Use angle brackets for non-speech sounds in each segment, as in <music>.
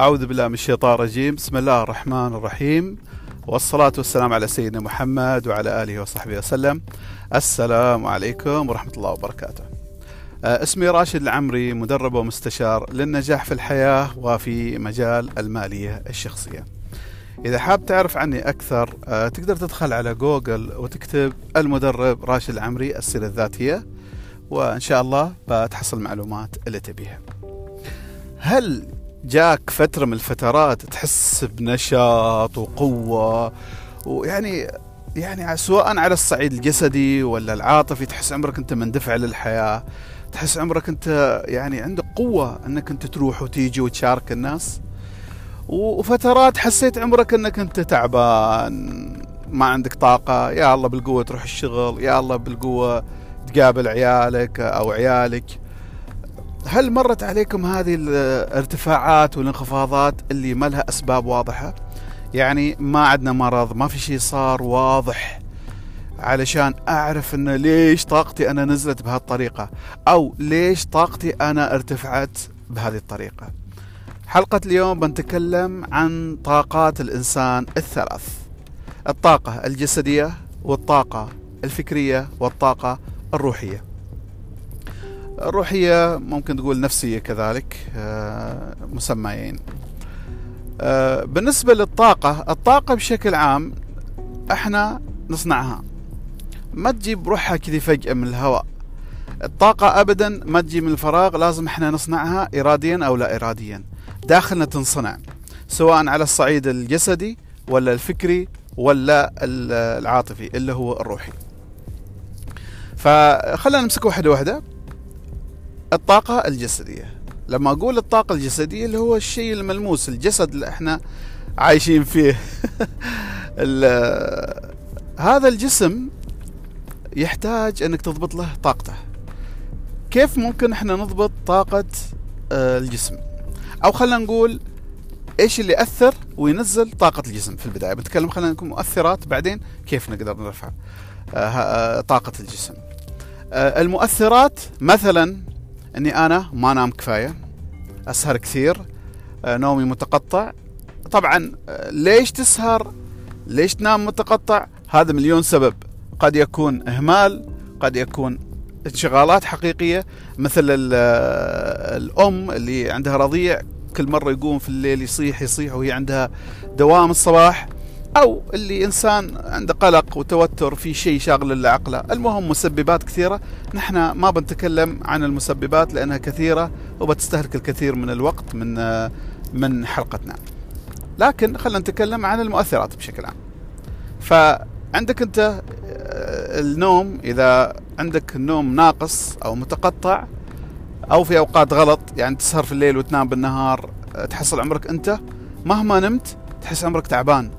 أعوذ بالله من الشيطان الرجيم. بسم الله الرحمن الرحيم. والصلاة والسلام على سيدنا محمد وعلى آله وصحبه وسلم. السلام عليكم ورحمة الله وبركاته. آه، اسمي راشد العمري مدرب ومستشار للنجاح في الحياة وفي مجال المالية الشخصية. إذا حاب تعرف عني أكثر آه، تقدر تدخل على جوجل وتكتب المدرب راشد العمري السيرة الذاتية وإن شاء الله بتحصل المعلومات اللي تبيها. هل جاك فترة من الفترات تحس بنشاط وقوة ويعني يعني سواء على الصعيد الجسدي ولا العاطفي تحس عمرك أنت مندفع للحياة. تحس عمرك أنت يعني عندك قوة أنك أنت تروح وتيجي وتشارك الناس. وفترات حسيت عمرك أنك أنت تعبان ما عندك طاقة. يا الله بالقوة تروح الشغل يا الله بالقوة تقابل عيالك أو عيالك. هل مرت عليكم هذه الارتفاعات والانخفاضات اللي ما لها أسباب واضحة؟ يعني ما عندنا مرض، ما في شيء صار واضح علشان أعرف انه ليش طاقتي أنا نزلت بهالطريقة أو ليش طاقتي أنا ارتفعت بهذه الطريقة. حلقة اليوم بنتكلم عن طاقات الإنسان الثلاث. الطاقة الجسدية والطاقة الفكرية والطاقة الروحية. روحية ممكن تقول نفسية كذلك آه، مسميين. آه، بالنسبة للطاقة الطاقة بشكل عام إحنا نصنعها. ما تجي بروحها كذي فجأة من الهواء. الطاقة أبدا ما تجي من الفراغ لازم إحنا نصنعها إراديا أو لا إراديا. داخلنا تنصنع سواء على الصعيد الجسدي ولا الفكري ولا العاطفي اللي هو الروحي. فخلنا نمسك واحدة واحدة. الطاقة الجسدية. لما أقول الطاقة الجسدية اللي هو الشيء الملموس الجسد اللي إحنا عايشين فيه. <laughs> هذا الجسم يحتاج إنك تضبط له طاقته. كيف ممكن إحنا نضبط طاقة آه، الجسم؟ أو خلينا نقول إيش اللي اثر وينزل طاقة الجسم في البداية؟ بنتكلم خلينا نكون مؤثرات بعدين كيف نقدر نرفع آه، آه، طاقة الجسم. المؤثرات مثلا إني أنا ما انام كفاية أسهر كثير آه، نومي متقطع. طبعا آه، ليش تسهر؟ ليش تنام متقطع؟ هذا مليون سبب. قد يكون إهمال قد يكون انشغالات حقيقية مثل آه، الأم اللي عندها رضيع كل مرة يقوم في الليل يصيح يصيح وهي عندها دوام الصباح. أو اللي إنسان عنده قلق وتوتر في شيء شاغل عقله المهم مسببات كثيرة. نحن ما بنتكلم عن المسببات لأنها كثيرة وبتستهلك الكثير من الوقت من من حلقتنا. لكن خلينا نتكلم عن المؤثرات بشكل عام. فعندك أنت آه، النوم. إذا عندك النوم ناقص أو متقطع أو في أوقات غلط يعني تسهر في الليل وتنام بالنهار آه، تحصل عمرك أنت مهما نمت تحس عمرك تعبان.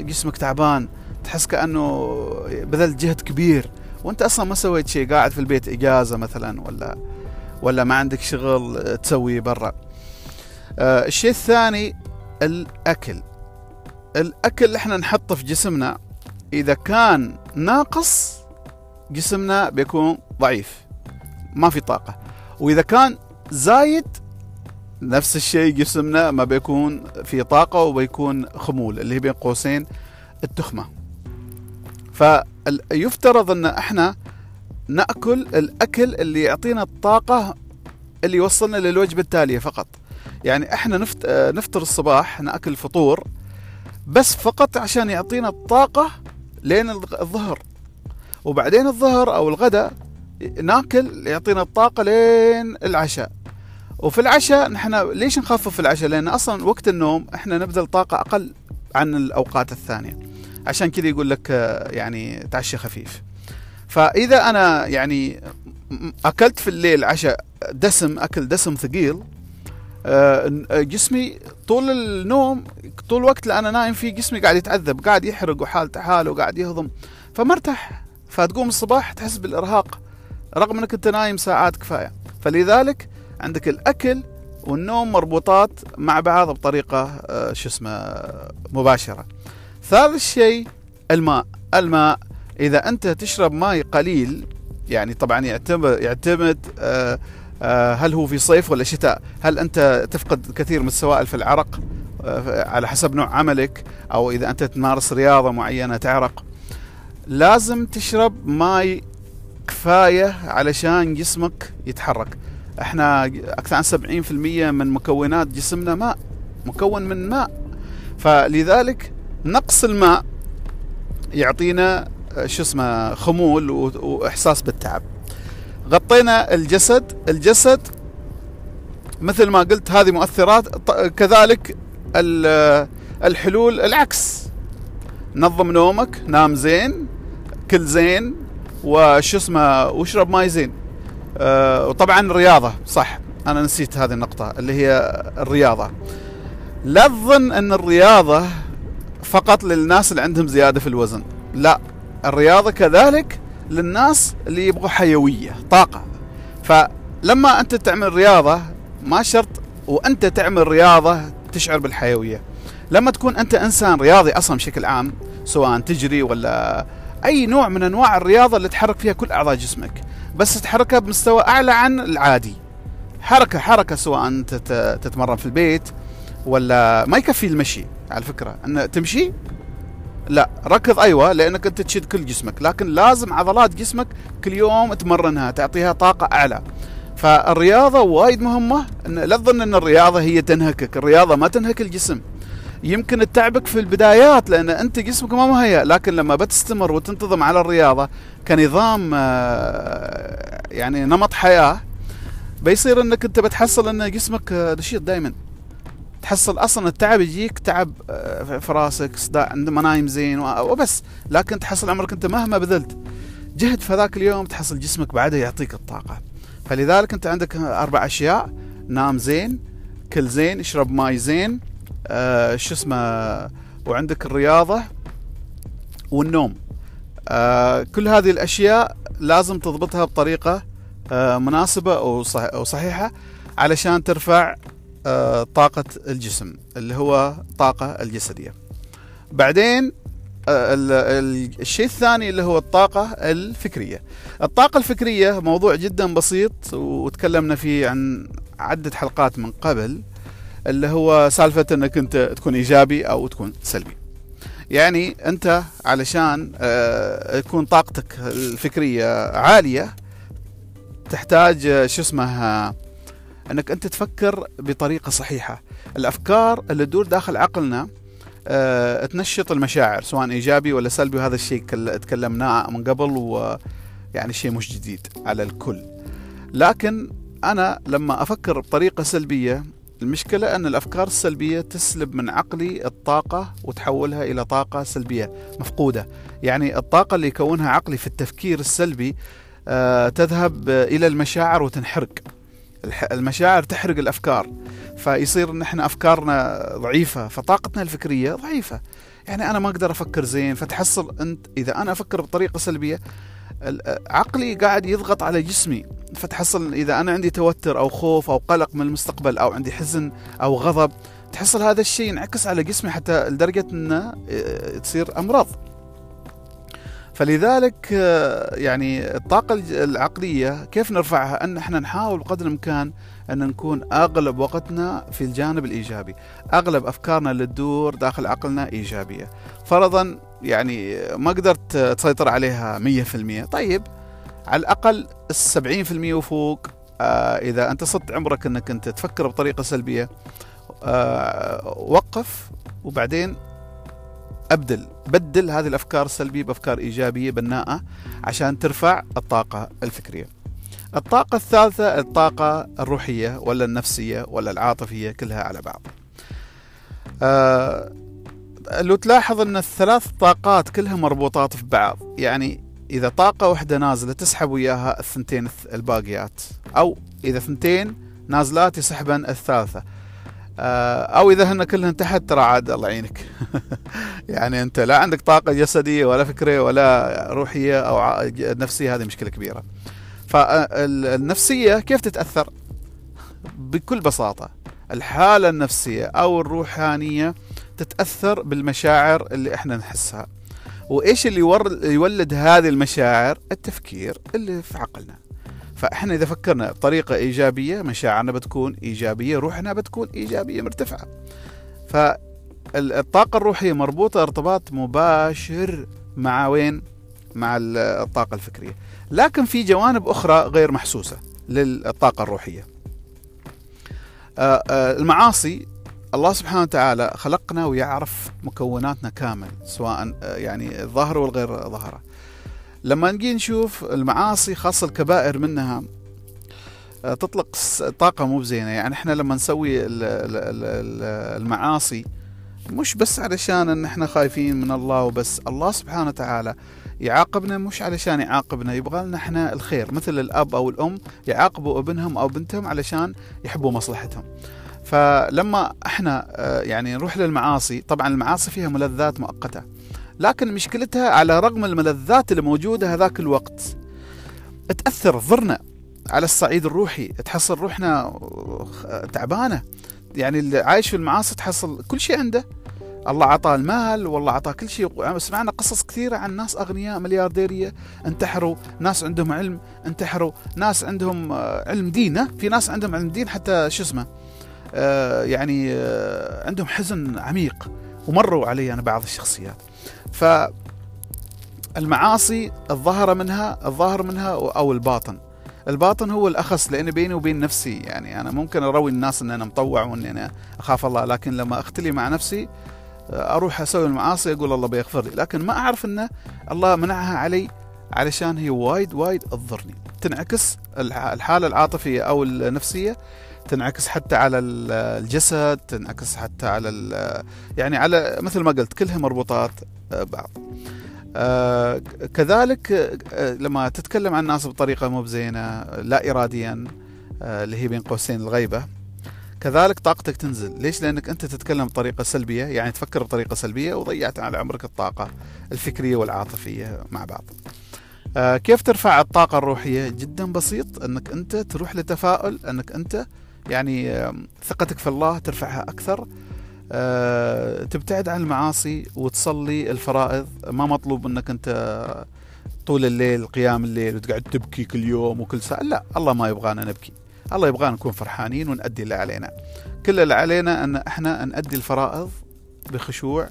جسمك تعبان تحس كأنه بذلت جهد كبير. وأنت أصلا ما سويت شيء قاعد في البيت إجازة مثلا ولا ولا ما عندك شغل تسويه برا. آه الشيء الثاني الأكل. الأكل اللي إحنا نحطه في جسمنا إذا كان ناقص جسمنا بيكون ضعيف ما في طاقة. وإذا كان زايد نفس الشيء جسمنا ما بيكون في طاقة وبيكون خمول اللي هي بين قوسين التخمة. فيفترض إن إحنا نأكل الأكل اللي يعطينا الطاقة اللي يوصلنا للوجبة التالية فقط. يعني إحنا. نفطر الصباح نأكل فطور بس فقط عشان يعطينا الطاقة لين الظهر. وبعدين الظهر أو الغداء نأكل يعطينا الطاقة لين العشاء. وفي العشاء نحن ليش نخفف العشاء؟ لأن أصلا وقت النوم إحنا نبذل طاقة أقل عن الأوقات الثانية. عشان كذا يقول لك آه، يعني تعشى خفيف. فإذا أنا يعني أكلت في الليل عشاء دسم أكل دسم ثقيل آه، جسمي طول النوم طول الوقت اللي أنا نايم فيه جسمي قاعد يتعذب قاعد يحرق وحالته حاله وقاعد يهضم. فمرتاح. فتقوم الصباح تحس بالإرهاق رغم إنك أنت نايم ساعات كفاية. فلذلك عندك الأكل والنوم مربوطات مع بعض بطريقة آه، شو اسمه مباشرة. ثالث شيء الماء. الماء إذا أنت تشرب ماء قليل يعني طبعا يعتمد يعتمد آه، آه، هل هو في صيف ولا شتاء. هل أنت تفقد كثير من السوائل في العرق على حسب نوع عملك أو إذا أنت تمارس رياضة معينة تعرق. لازم تشرب ماي كفاية علشان جسمك يتحرك. إحنا أكثر عن 70% من مكونات جسمنا ماء مكون من ماء. فلذلك نقص الماء يعطينا آه، شو اسمه خمول وإحساس بالتعب. غطينا الجسد الجسد مثل ما قلت هذه مؤثرات كذلك الحلول العكس. نظم نومك نام زين كل زين وش اسمه واشرب ماي زين. وطبعا الرياضه صح. أنا نسيت هذه النقطة اللي هي الرياضة. لا تظن أن الرياضة فقط للناس اللي عندهم زيادة في الوزن. لا الرياضة كذلك للناس اللي يبغوا حيوية طاقة. فلما أنت تعمل رياضة ما شرط وأنت تعمل رياضة تشعر بالحيوية. لما تكون أنت إنسان رياضي أصلا بشكل عام سواء تجري ولا أي نوع من أنواع الرياضة اللي تحرك فيها كل أعضاء جسمك. بس تحركها بمستوى أعلى عن العادي. حركة حركة سواء أنت تتمرن في البيت ولا ما يكفي المشي على فكرة. أن تمشي؟ لا. ركض أيوه لأنك أنت تشد كل جسمك لكن لازم عضلات جسمك كل يوم تمرنها تعطيها طاقة أعلى. فالرياضة وايد مهمة. لا تظن أن الرياضة هي تنهكك. الرياضة ما تنهك الجسم. يمكن تتعبك في البدايات لأن أنت جسمك ما مهيأ لكن لما بتستمر وتنتظم على الرياضة كنظام آه، يعني نمط حياة بيصير إنك أنت بتحصل إن جسمك نشيط دائما تحصل أصلا التعب يجيك تعب آه، في راسك صداع عندما نايم زين وبس. لكن تحصل عمرك أنت مهما بذلت جهد في ذاك اليوم تحصل جسمك بعده يعطيك الطاقة. فلذلك أنت عندك أربع أشياء نام زين كل زين اشرب ماي زين آه شو اسمه وعندك الرياضة والنوم. آه كل هذه الأشياء لازم تضبطها بطريقة آه مناسبة وصحيحه علشان ترفع آه طاقة الجسم اللي هو الطاقه الجسدية. بعدين آه، الشيء الثاني اللي هو الطاقة الفكرية. الطاقة الفكرية موضوع جدا بسيط وتكلمنا فيه عن عدة حلقات من قبل. اللي هو سالفة إنك أنت تكون إيجابي أو تكون سلبي. يعني أنت علشان آه، تكون طاقتك الفكرية عالية تحتاج آه، شو اسمه إنك أنت تفكر بطريقة صحيحة. الأفكار اللي تدور داخل عقلنا أه تنشط المشاعر سواء إيجابي ولا سلبي وهذا الشيء تكلمناه من قبل ويعني شيء مش جديد على الكل. لكن أنا لما أفكر بطريقة سلبية المشكلة أن الأفكار السلبية تسلب من عقلي الطاقة وتحولها إلى طاقة سلبية مفقودة. يعني الطاقة اللي يكونها عقلي في التفكير السلبي أه تذهب إلى المشاعر وتنحرق. المشاعر تحرق الأفكار. فيصير ان إحنا أفكارنا ضعيفة فطاقتنا الفكرية ضعيفة. يعني أنا ما أقدر أفكر زين فتحصل أنت إذا أنا أفكر بطريقة سلبية عقلي قاعد يضغط على جسمي فتحصل إذا أنا عندي توتر أو خوف أو قلق من المستقبل أو عندي حزن أو غضب تحصل هذا الشيء ينعكس على جسمي حتى لدرجة إنه آه، تصير أمراض. فلذلك آه، يعني الطاقة العقلية كيف نرفعها؟ أن إحنا نحاول بقدر الإمكان أن نكون أغلب وقتنا في الجانب الإيجابي. أغلب أفكارنا اللي تدور داخل عقلنا إيجابية. فرضا يعني ما قدرت تسيطر عليها 100% طيب على الأقل السبعين في المية وفوق آه إذا أنت صرت عمرك أنك أنت تفكر بطريقة سلبية آه وقف وبعدين أبدل بدل هذه الأفكار السلبية بأفكار إيجابية بناءة عشان ترفع الطاقة الفكرية. الطاقة الثالثة الطاقة الروحية ولا النفسية ولا العاطفية كلها على بعض. آه لو تلاحظ أن الثلاث طاقات كلها مربوطات في بعض يعني إذا طاقة واحدة نازلة تسحب وياها الثنتين الباقيات أو إذا ثنتين نازلات يسحبن الثالثة. آه، أو إذا هن كلهن تحت ترى عاد الله يعينك. <laughs> يعني أنت لا عندك طاقة جسدية ولا فكرية ولا روحية أو نفسية هذه مشكلة كبيرة. فالنفسية كيف تتأثر؟ بكل بساطة الحالة النفسية أو الروحانية تتأثر بالمشاعر اللي إحنا نحسها. وإيش اللي يولد هذه المشاعر؟ التفكير اللي في عقلنا. فإحنا إذا فكرنا بطريقة إيجابية مشاعرنا بتكون إيجابية روحنا بتكون إيجابية مرتفعة. فالطاقة الروحية مربوطة ارتباط مباشر مع وين؟ مع الطاقة الفكرية. لكن في جوانب أخرى غير محسوسة للطاقة الروحية. آه، آه، المعاصي الله سبحانه وتعالى خلقنا ويعرف مكوناتنا كامل سواء آه، يعني الظاهرة والغير ظاهرة لما نجي نشوف المعاصي خاصة الكبائر منها تطلق طاقة مو بزينة. يعني إحنا لما نسوي المعاصي مش بس علشان إن إحنا خايفين من الله وبس الله سبحانه وتعالى يعاقبنا مش علشان يعاقبنا يبغى لنا إحنا الخير. مثل الأب أو الأم يعاقبوا ابنهم أو بنتهم علشان يحبوا مصلحتهم. فلما إحنا آه، يعني نروح للمعاصي طبعا المعاصي فيها ملذات مؤقتة لكن مشكلتها على رغم الملذات اللي موجودة هذاك الوقت تأثر تضرنا على الصعيد الروحي تحصل روحنا آه، تعبانة. يعني اللي عايش في المعاصي تحصل كل شيء عنده. الله عطاه المال والله عطاه كل شيء. سمعنا قصص كثيرة عن ناس أغنياء مليارديرية انتحروا ناس عندهم علم انتحروا ناس عندهم آه، علم دين في ناس عندهم علم دين حتى شو اسمه؟ يعني آه، عندهم حزن عميق ومروا علي أنا بعض الشخصيات. ف المعاصي الظاهرة منها الظاهر منها أو الباطن. الباطن هو الأخص لأن بيني وبين نفسي يعني أنا ممكن أروي الناس أن أنا مطوع وأني أنا أخاف الله لكن لما أختلي مع نفسي أروح أسوي المعاصي أقول الله بيغفر لي. لكن ما أعرف إن الله منعها علي علشان هي وايد وايد تضرني. تنعكس الحالة العاطفية أو النفسية تنعكس حتى على الجسد تنعكس حتى على يعني على مثل ما قلت كلها مربوطات آه، بعض. آه كذلك آه لما تتكلم عن الناس بطريقة مو بزينة لا اراديا آه اللي هي بين قوسين الغيبة كذلك طاقتك تنزل. ليش؟ لأنك أنت تتكلم بطريقة سلبية يعني تفكر بطريقة سلبية وضيعت على عمرك الطاقة الفكرية والعاطفية مع بعض. كيف ترفع الطاقة الروحية؟ جدا بسيط أنك أنت تروح لتفاؤل أنك أنت يعني ثقتك في الله ترفعها أكثر. آه تبتعد عن المعاصي وتصلي الفرائض. ما مطلوب إنك أنت طول الليل قيام الليل وتقعد تبكي كل يوم وكل ساعة. لا الله ما يبغانا نبكي. الله يبغانا نكون فرحانين ونأدي اللي علينا. كل اللي علينا أن إحنا نأدي الفرائض بخشوع.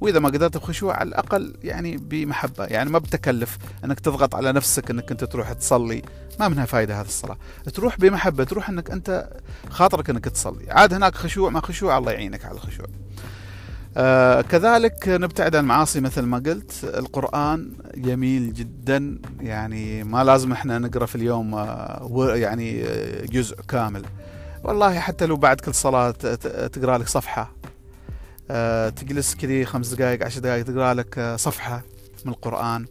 وإذا ما قدرت بخشوع على الأقل يعني بمحبة. يعني ما بتكلف إنك تضغط على نفسك إنك أنت تروح تصلي ما منها فائده هذه الصلاة. تروح بمحبة تروح إنك أنت خاطرك إنك تصلي. عاد هناك خشوع ما خشوع الله يعينك على الخشوع. آه كذلك نبتعد عن المعاصي مثل ما قلت. القرآن جميل جدا. يعني ما لازم إحنا نقرأ في اليوم آه يعني آه، جزء كامل. والله حتى لو بعد كل صلاة تقرأ لك صفحة. آه تجلس كذي خمس دقائق عشر دقائق تقرأ لك آه، صفحة من القرآن.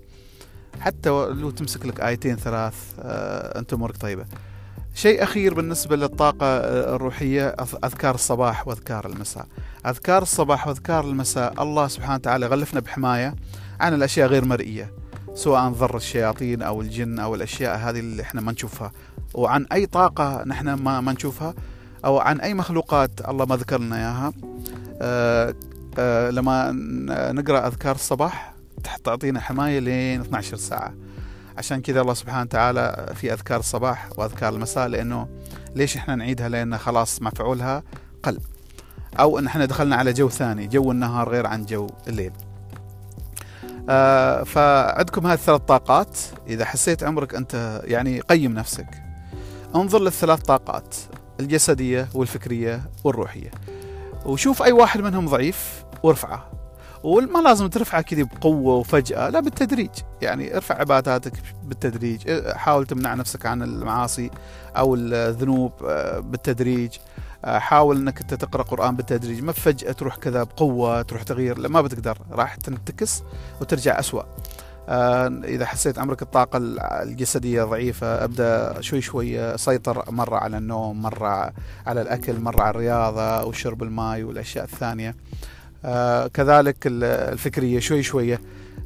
حتى لو تمسك لك آيتين ثلاث آه أنت أمورك طيبة. شيء أخير بالنسبة للطاقة آه، الروحية أذكار الصباح وأذكار المساء. أذكار الصباح وأذكار المساء الله سبحانه وتعالى غلفنا بحماية عن الأشياء غير مرئية سواء ضر الشياطين أو الجن أو الأشياء هذه اللي إحنا ما نشوفها. وعن أي طاقة نحن ما, ما نشوفها أو عن أي مخلوقات الله ما ذكر لنا إياها. أه أه لما نقرأ أذكار الصباح تعطينا حماية لين 12 ساعة. عشان كذا الله سبحانه وتعالى في أذكار الصباح وأذكار المساء لأنه ليش إحنا نعيدها؟ لأن خلاص مفعولها قل. أو إن إحنا دخلنا على جو ثاني جو النهار غير عن جو الليل. آه فعندكم هذه الثلاث طاقات. إذا حسيت عمرك أنت يعني قيم نفسك انظر للثلاث طاقات الجسدية والفكرية والروحية. وشوف أي واحد منهم ضعيف وارفعه. وما لازم ترفعها كذي بقوة وفجأة لا بالتدريج. يعني ارفع عباداتك بالتدريج حاول تمنع نفسك عن المعاصي أو الذنوب آه، بالتدريج. آه، حاول إنك أنت تقرأ قرآن بالتدريج. ما فجأة تروح كذا بقوة تروح تغيير لا ما بتقدر. راح تنتكس وترجع أسوأ. آه، إذا حسيت عمرك الطاقة الجسدية ضعيفة أبدأ شوي شوي سيطر مرة على النوم مرة على الأكل مرة على الرياضة وشرب الماء والأشياء الثانية. كذلك الفكرية شوي شوية.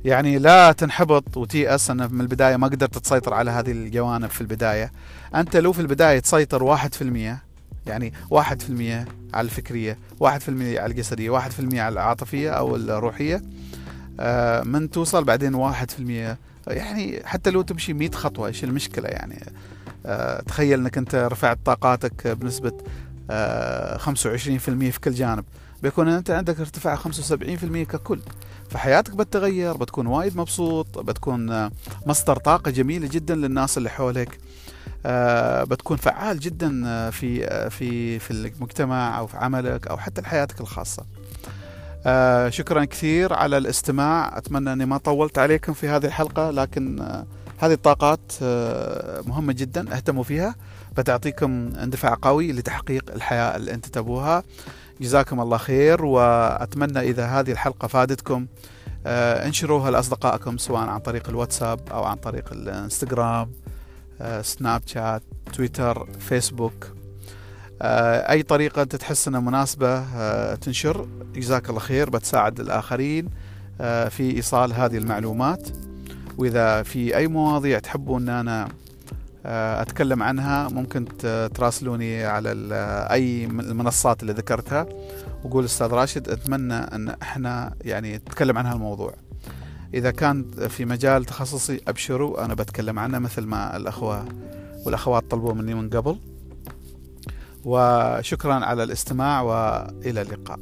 يعني لا تنحبط وتيأس أن من البداية ما قدرت تسيطر على هذه الجوانب في البداية. أنت لو في البداية تسيطر واحد في المية يعني واحد في المية على الفكرية واحد في المية على الجسدية واحد في المية على العاطفية أو الروحية آه من توصل بعدين واحد في المية. يعني حتى لو تمشي مئة خطوة إيش المشكلة يعني؟ آه، تخيل إنك أنت رفعت طاقاتك بنسبة 25% في كل جانب. بيكون أنت عندك ارتفاع 75% ككل فحياتك بتتغير بتكون وايد مبسوط بتكون مصدر طاقة جميلة جدا للناس اللي حولك بتكون فعال جدا في في في المجتمع أو في عملك أو حتى حياتك الخاصة. شكرا كثير على الاستماع أتمنى أني ما طولت عليكم في هذه الحلقة لكن هذه الطاقات مهمة جدا اهتموا فيها بتعطيكم اندفاع قوي لتحقيق الحياة اللي أنت تبوها. جزاكم الله خير وأتمنى إذا هذه الحلقة فادتكم انشروها لأصدقائكم سواء عن طريق الواتساب أو عن طريق الإنستغرام سناب شات تويتر فيسبوك. أي طريقة أنت تحس إنها مناسبة تنشر جزاك الله خير بتساعد الآخرين في إيصال هذه المعلومات. وإذا في أي مواضيع تحبون ان أنا أتكلم عنها. ممكن تراسلوني على أي من المنصات اللي ذكرتها وقول أستاذ راشد أتمنى أن إحنا يعني نتكلم عن هالموضوع إذا كان في مجال تخصصي أبشروا أنا بتكلم عنه مثل ما الأخوة والأخوات طلبوا مني من قبل. وشكرا على الاستماع وإلى اللقاء.